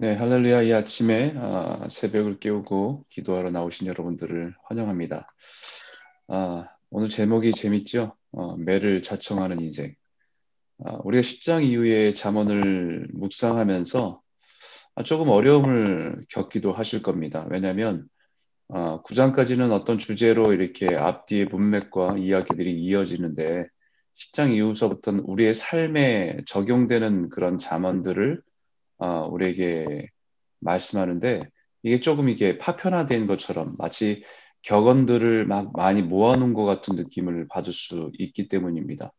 네, 할렐루야. 이 아침에 아, 새벽을 깨우고 기도하러 나오신 여러분들을 환영합니다. 아, 오늘 제목이 재밌죠? 어, 매를 자청하는 인생. 아, 우리가 10장 이후에 잠언을 묵상하면서 아, 조금 어려움을 겪기도 하실 겁니다. 왜냐하면 아, 9장까지는 어떤 주제로 이렇게 앞뒤의 문맥과 이야기들이 이어지는데 10장 이후서부터는 우리의 삶에 적용되는 그런 잠언들을 어, 우리에게 말씀하는데 이게 조금 이게 파편화된 것처럼 마치 격언들을 막 많이 모아놓은 것 같은 느낌을 받을 수 있기 때문입니다.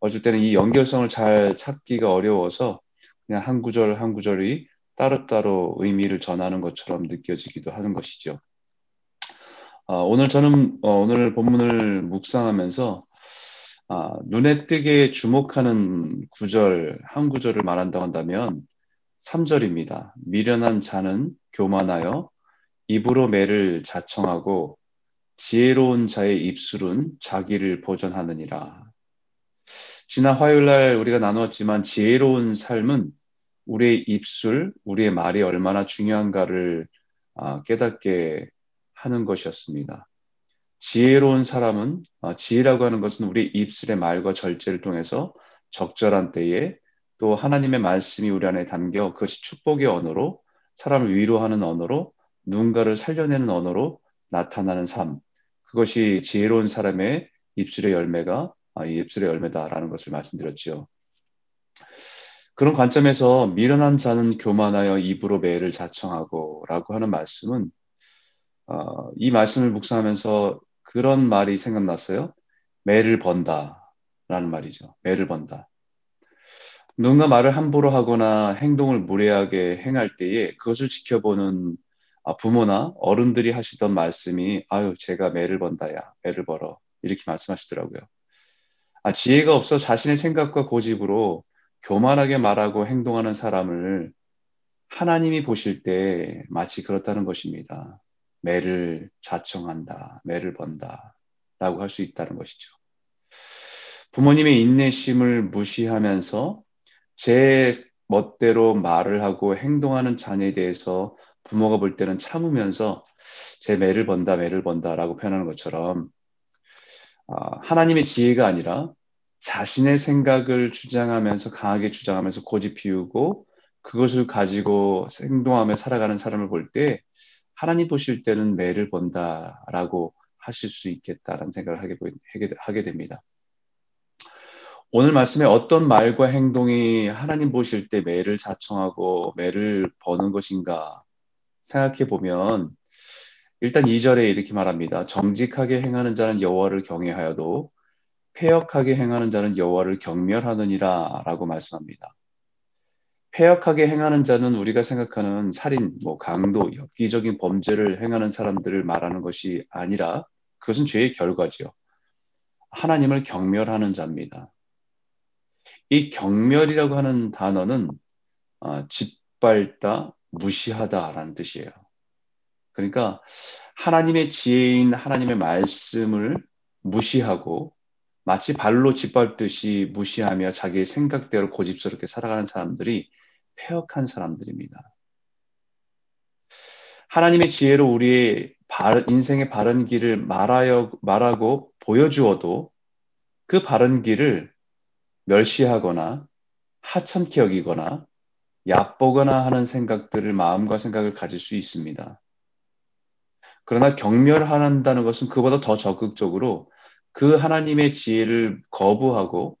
어쩔 때는 이 연결성을 잘 찾기가 어려워서 그냥 한 구절 한 구절이 따로따로 의미를 전하는 것처럼 느껴지기도 하는 것이죠. 어, 오늘 저는 어, 오늘 본문을 묵상하면서 아, 눈에 띄게 주목하는 구절 한 구절을 말한다고 한다면 3절입니다. 미련한 자는 교만하여 입으로 매를 자청하고 지혜로운 자의 입술은 자기를 보전하느니라. 지난 화요일 날 우리가 나누었지만 지혜로운 삶은 우리의 입술, 우리의 말이 얼마나 중요한가를 아, 깨닫게 하는 것이었습니다. 지혜로운 사람은 아, 지혜라고 하는 것은 우리 입술의 말과 절제를 통해서 적절한 때에 또 하나님의 말씀이 우리 안에 담겨 그것이 축복의 언어로 사람을 위로하는 언어로 누군가를 살려내는 언어로 나타나는 삶. 그것이 지혜로운 사람의 입술의 열매가 아, 이 입술의 열매다라는 것을 말씀드렸지요. 그런 관점에서 미련한 자는 교만하여 입으로 매를 자청하고 라고 하는 말씀은 어, 이 말씀을 묵상하면서 그런 말이 생각났어요. 매를 번다 라는 말이죠. 매를 번다. 누군가 말을 함부로 하거나 행동을 무례하게 행할 때에 그것을 지켜보는 아, 부모나 어른들이 하시던 말씀이 아유 제가 매를 번다야 매를 벌어 이렇게 말씀하시더라고요. 아, 지혜가 없어 자신의 생각과 고집으로 교만하게 말하고 행동하는 사람을 하나님이 보실 때 마치 그렇다는 것입니다. 매를 자청한다, 매를 번다 라고 할 수 있다는 것이죠. 부모님의 인내심을 무시하면서 제 멋대로 말을 하고 행동하는 자녀에 대해서 부모가 볼 때는 참으면서 제 매를 번다, 매를 번다라고 표현하는 것처럼 아, 하나님의 지혜가 아니라 자신의 생각을 주장하면서 강하게 주장하면서 고집 피우고 그것을 가지고 행동하며 살아가는 사람을 볼 때 하나님 보실 때는 매를 번다라고 하실 수 있겠다라는 생각을 하게, 하게 됩니다. 오늘 말씀에 어떤 말과 행동이 하나님 보실 때 매를 자청하고 매를 버는 것인가 생각해 보면 일단 2절에 이렇게 말합니다. 정직하게 행하는 자는 여호와를 경외하여도 폐역하게 행하는 자는 여호와를 경멸하느니라라고 말씀합니다. 폐역하게 행하는 자는 우리가 생각하는 살인, 뭐 강도, 엽기적인 범죄를 행하는 사람들을 말하는 것이 아니라 그것은 죄의 결과지요. 하나님을 경멸하는 자입니다. 이 경멸이라고 하는 단어는 어, 짓밟다, 무시하다라는 뜻이에요. 그러니까 하나님의 지혜인 하나님의 말씀을 무시하고 마치 발로 짓밟듯이 무시하며 자기의 생각대로 고집스럽게 살아가는 사람들이 폐역한 사람들입니다. 하나님의 지혜로 우리의 인생의 바른 길을 말하여, 말하고 보여주어도 그 바른 길을 멸시하거나 하찮게 여기거나 얕보거나 하는 생각들을 마음과 생각을 가질 수 있습니다. 그러나 경멸한다는 것은 그보다 더 적극적으로 그 하나님의 지혜를 거부하고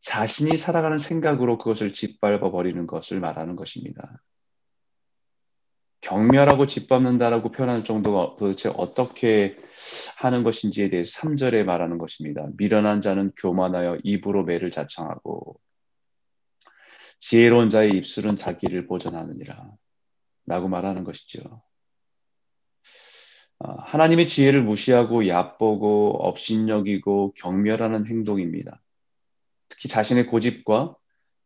자신이 살아가는 생각으로 그것을 짓밟아 버리는 것을 말하는 것입니다. 경멸하고 짓밟는다라고 표현하는 정도가 도대체 어떻게 하는 것인지에 대해서 3절에 말하는 것입니다. 미련한 자는 교만하여 입으로 매를 자청하고 지혜로운 자의 입술은 자기를 보전하느니라 라고 말하는 것이죠. 아, 하나님의 지혜를 무시하고 얕보고 업신여기고 경멸하는 행동입니다. 특히 자신의 고집과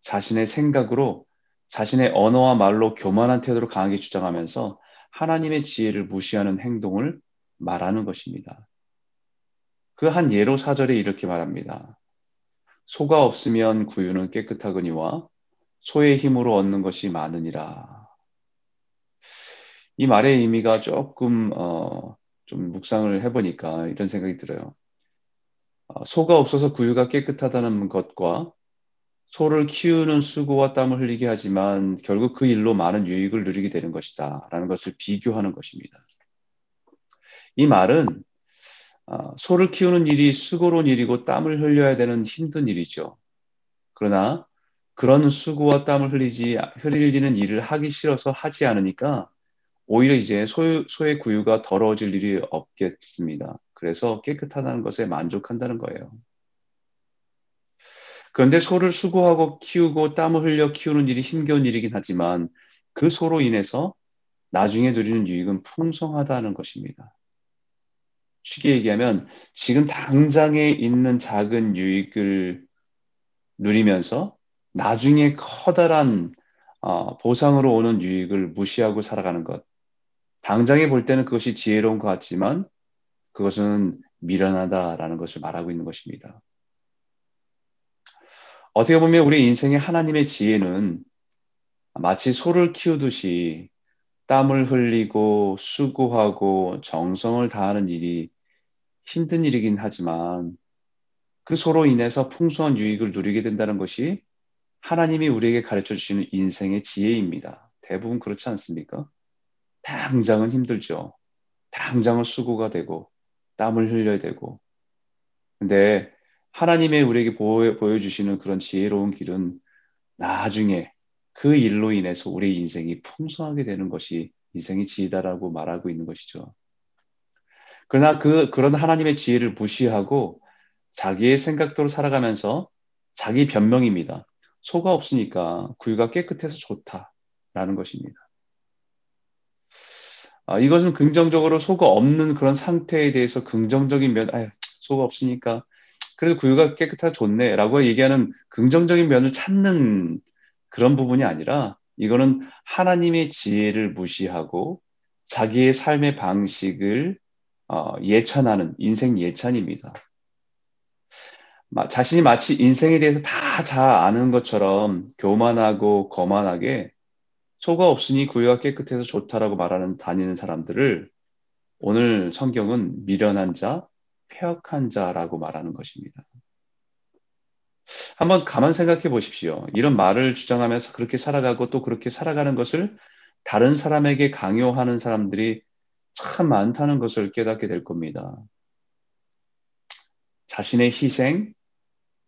자신의 생각으로 자신의 언어와 말로 교만한 태도를 강하게 주장하면서 하나님의 지혜를 무시하는 행동을 말하는 것입니다. 그 한 예로 사절에 이렇게 말합니다. 소가 없으면 구유는 깨끗하거니와 소의 힘으로 얻는 것이 많으니라 이 말의 의미가 조금 어, 좀 묵상을 해보니까 이런 생각이 들어요. 어, 소가 없어서 구유가 깨끗하다는 것과 소를 키우는 수고와 땀을 흘리게 하지만 결국 그 일로 많은 유익을 누리게 되는 것이다. 라는 것을 비교하는 것입니다. 이 말은 어, 소를 키우는 일이 수고로운 일이고 땀을 흘려야 되는 힘든 일이죠. 그러나 그런 수고와 땀을 흘리지 흘리는 일을 하기 싫어서 하지 않으니까 오히려 이제 소, 소의 구유가 더러워질 일이 없겠습니다. 그래서 깨끗하다는 것에 만족한다는 거예요. 그런데 소를 수고하고 키우고 땀을 흘려 키우는 일이 힘겨운 일이긴 하지만 그 소로 인해서 나중에 누리는 유익은 풍성하다는 것입니다. 쉽게 얘기하면 지금 당장에 있는 작은 유익을 누리면서 나중에 커다란 어, 보상으로 오는 유익을 무시하고 살아가는 것. 당장에 볼 때는 그것이 지혜로운 것 같지만 그것은 미련하다라는 것을 말하고 있는 것입니다. 어떻게 보면 우리 인생의 하나님의 지혜는 마치 소를 키우듯이 땀을 흘리고 수고하고 정성을 다하는 일이 힘든 일이긴 하지만 그 소로 인해서 풍성한 유익을 누리게 된다는 것이 하나님이 우리에게 가르쳐 주시는 인생의 지혜입니다. 대부분 그렇지 않습니까? 당장은 힘들죠. 당장은 수고가 되고 땀을 흘려야 되고. 근데 하나님의 우리에게 보여, 보여 주시는 그런 지혜로운 길은 나중에 그 일로 인해서 우리 인생이 풍성하게 되는 것이 인생의 지혜다라고 말하고 있는 것이죠. 그러나 그, 그런 하나님의 지혜를 무시하고 자기의 생각대로 살아가면서 자기 변명입니다. 소가 없으니까 구유가 깨끗해서 좋다라는 것입니다. 아, 이것은 긍정적으로 소가 없는 그런 상태에 대해서 긍정적인 면, 아유, 소가 없으니까 그래도 구유가 깨끗해서 좋네라고 얘기하는 긍정적인 면을 찾는 그런 부분이 아니라 이거는 하나님의 지혜를 무시하고 자기의 삶의 방식을 어, 예찬하는 인생 예찬입니다. 자신이 마치 인생에 대해서 다 잘 아는 것처럼 교만하고 거만하게 소가 없으니 구유가 깨끗해서 좋다라고 말하는 다니는 사람들을 오늘 성경은 미련한 자, 폐역한 자라고 말하는 것입니다. 한번 가만 생각해 보십시오. 이런 말을 주장하면서 그렇게 살아가고 또 그렇게 살아가는 것을 다른 사람에게 강요하는 사람들이 참 많다는 것을 깨닫게 될 겁니다. 자신의 희생,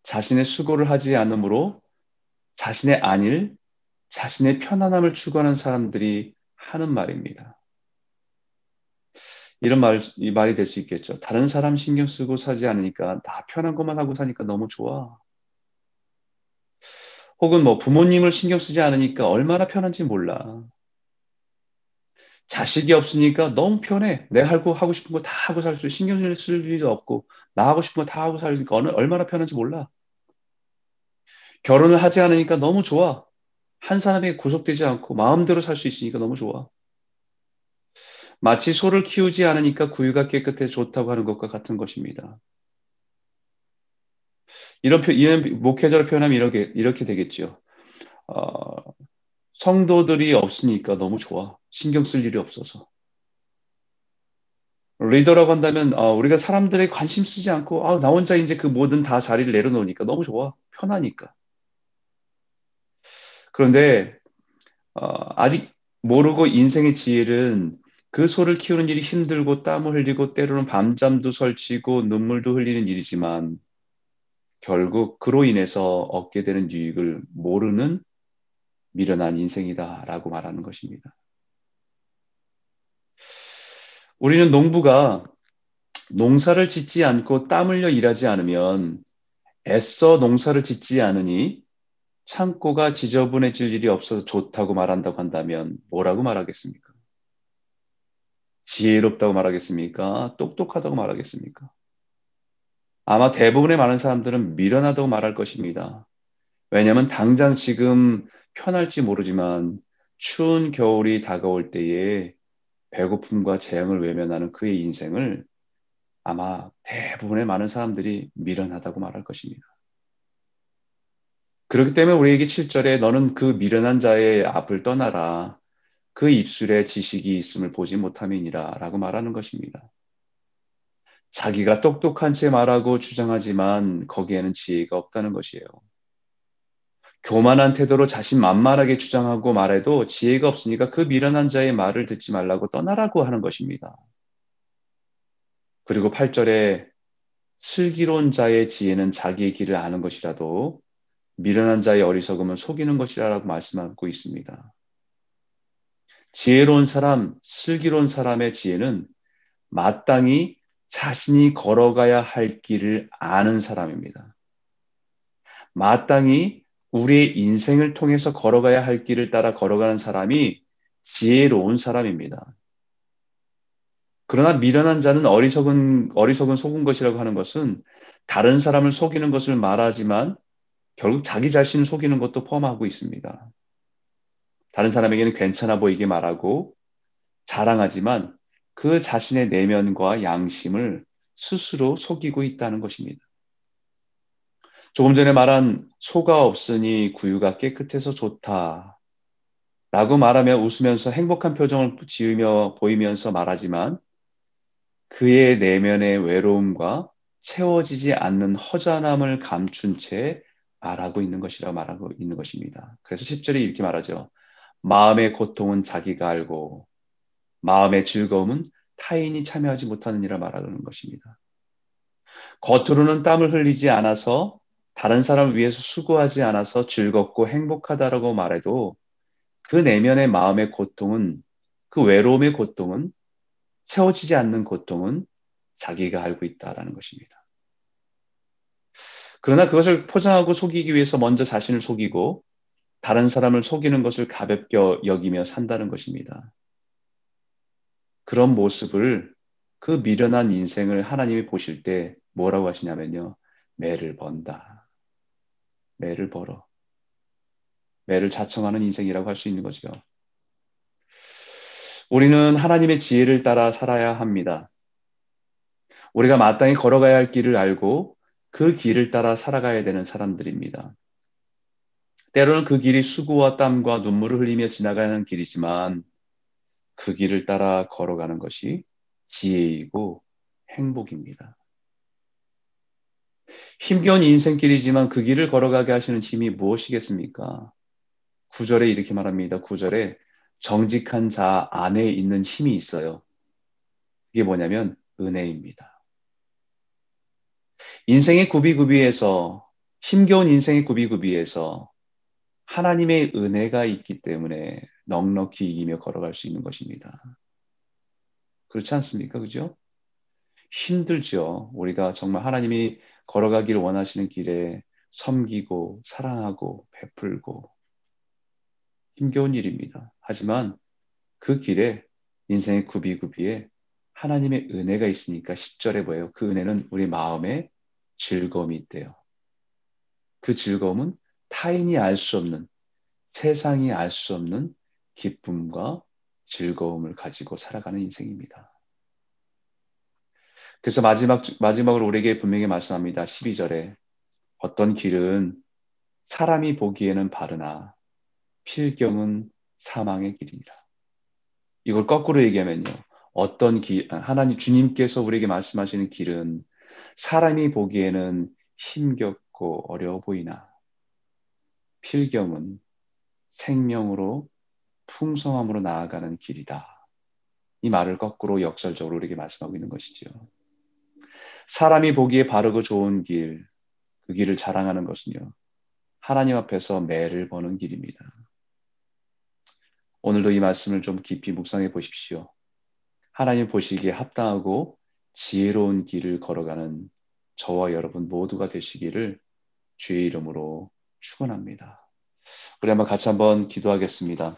자신의 수고를 하지 않으므로 자신의 안일, 자신의 편안함을 추구하는 사람들이 하는 말입니다. 이런 말, 이 말이 될 수 있겠죠. 다른 사람 신경 쓰고 사지 않으니까 나 편한 것만 하고 사니까 너무 좋아. 혹은 뭐 부모님을 신경 쓰지 않으니까 얼마나 편한지 몰라. 자식이 없으니까 너무 편해. 내가 하고 하고 싶은 거 다 하고 살 수, 신경 쓸 일도 없고, 나 하고 싶은 거 다 하고 살니까 어느, 얼마나 편한지 몰라. 결혼을 하지 않으니까 너무 좋아. 한 사람에게 구속되지 않고 마음대로 살 수 있으니까 너무 좋아. 마치 소를 키우지 않으니까 구유가 깨끗해 좋다고 하는 것과 같은 것입니다. 이런, 표, 이런 목회자를 표현하면 이렇게, 이렇게 되겠죠. 어, 성도들이 없으니까 너무 좋아. 신경 쓸 일이 없어서. 리더라고 한다면 어, 우리가 사람들의 관심 쓰지 않고 아, 나 혼자 이제 그 모든 다 자리를 내려놓으니까 너무 좋아. 편하니까. 그런데 어, 아직 모르고 인생의 지혜는 그 소를 키우는 일이 힘들고 땀을 흘리고 때로는 밤잠도 설치고 눈물도 흘리는 일이지만 결국 그로 인해서 얻게 되는 유익을 모르는 미련한 인생이다라고 말하는 것입니다. 우리는 농부가 농사를 짓지 않고 땀 흘려 일하지 않으면 애써 농사를 짓지 않으니 창고가 지저분해질 일이 없어서 좋다고 말한다고 한다면 뭐라고 말하겠습니까? 지혜롭다고 말하겠습니까? 똑똑하다고 말하겠습니까? 아마 대부분의 많은 사람들은 미련하다고 말할 것입니다. 왜냐하면 당장 지금 편할지 모르지만 추운 겨울이 다가올 때에 배고픔과 재앙을 외면하는 그의 인생을 아마 대부분의 많은 사람들이 미련하다고 말할 것입니다. 그렇기 때문에 우리에게 7절에 너는 그 미련한 자의 앞을 떠나라. 그 입술에 지식이 있음을 보지 못함이니라 라고 말하는 것입니다. 자기가 똑똑한 채 말하고 주장하지만 거기에는 지혜가 없다는 것이에요. 교만한 태도로 자신 만만하게 주장하고 말해도 지혜가 없으니까 그 미련한 자의 말을 듣지 말라고 떠나라고 하는 것입니다. 그리고 8절에 슬기로운 자의 지혜는 자기의 길을 아는 것이라도 미련한 자의 어리석음은 속이는 것이라고 말씀하고 있습니다. 지혜로운 사람, 슬기로운 사람의 지혜는 마땅히 자신이 걸어가야 할 길을 아는 사람입니다. 마땅히 우리의 인생을 통해서 걸어가야 할 길을 따라 걸어가는 사람이 지혜로운 사람입니다. 그러나 미련한 자는 어리석은, 어리석은 속은 것이라고 하는 것은 다른 사람을 속이는 것을 말하지만 결국 자기 자신을 속이는 것도 포함하고 있습니다. 다른 사람에게는 괜찮아 보이게 말하고 자랑하지만 그 자신의 내면과 양심을 스스로 속이고 있다는 것입니다. 조금 전에 말한 소가 없으니 구유가 깨끗해서 좋다. 라고 말하며 웃으면서 행복한 표정을 지으며 보이면서 말하지만 그의 내면의 외로움과 채워지지 않는 허전함을 감춘 채 말하고 있는 것이라 말하고 있는 것입니다. 그래서 10절에 이렇게 말하죠. 마음의 고통은 자기가 알고 마음의 즐거움은 타인이 참여하지 못하느니라 말하는 것입니다. 겉으로는 땀을 흘리지 않아서 다른 사람을 위해서 수고하지 않아서 즐겁고 행복하다라고 말해도 그 내면의 마음의 고통은 그 외로움의 고통은 채워지지 않는 고통은 자기가 알고 있다라는 것입니다. 그러나 그것을 포장하고 속이기 위해서 먼저 자신을 속이고 다른 사람을 속이는 것을 가볍게 여기며 산다는 것입니다. 그런 모습을 그 미련한 인생을 하나님이 보실 때 뭐라고 하시냐면요. 매를 번다. 매를 벌어. 매를 자청하는 인생이라고 할 수 있는 거죠. 우리는 하나님의 지혜를 따라 살아야 합니다. 우리가 마땅히 걸어가야 할 길을 알고 그 길을 따라 살아가야 되는 사람들입니다. 때로는 그 길이 수고와 땀과 눈물을 흘리며 지나가는 길이지만 그 길을 따라 걸어가는 것이 지혜이고 행복입니다. 힘겨운 인생길이지만 그 길을 걸어가게 하시는 힘이 무엇이겠습니까? 구절에 이렇게 말합니다. 구절에 정직한 자 안에 있는 힘이 있어요. 그게 뭐냐면 은혜입니다. 인생의 구비구비에서 힘겨운 인생의 구비구비에서 하나님의 은혜가 있기 때문에 넉넉히 이기며 걸어갈 수 있는 것입니다. 그렇지 않습니까? 그죠? 힘들죠. 우리가 정말 하나님이 걸어가기를 원하시는 길에 섬기고 사랑하고 베풀고 힘겨운 일입니다. 하지만 그 길에 인생의 구비구비에 하나님의 은혜가 있으니까 10절에 뭐예요? 그 은혜는 우리 마음에 즐거움이 있대요. 그 즐거움은 타인이 알 수 없는 세상이 알 수 없는 기쁨과 즐거움을 가지고 살아가는 인생입니다. 그래서 마지막, 마지막으로 우리에게 분명히 말씀합니다. 12절에 어떤 길은 사람이 보기에는 바르나 필경은 사망의 길이니라. 이걸 거꾸로 얘기하면요. 어떤 길, 하나님 주님께서 우리에게 말씀하시는 길은 사람이 보기에는 힘겹고 어려워 보이나 필경은 생명으로 풍성함으로 나아가는 길이다. 이 말을 거꾸로 역설적으로 우리에게 말씀하고 있는 것이지요. 사람이 보기에 바르고 좋은 길, 그 길을 자랑하는 것은요. 하나님 앞에서 매를 버는 길입니다. 오늘도 이 말씀을 좀 깊이 묵상해 보십시오. 하나님 보시기에 합당하고 지혜로운 길을 걸어가는 저와 여러분 모두가 되시기를 주의 이름으로 축원합니다. 우리 한번 같이 한번 기도하겠습니다.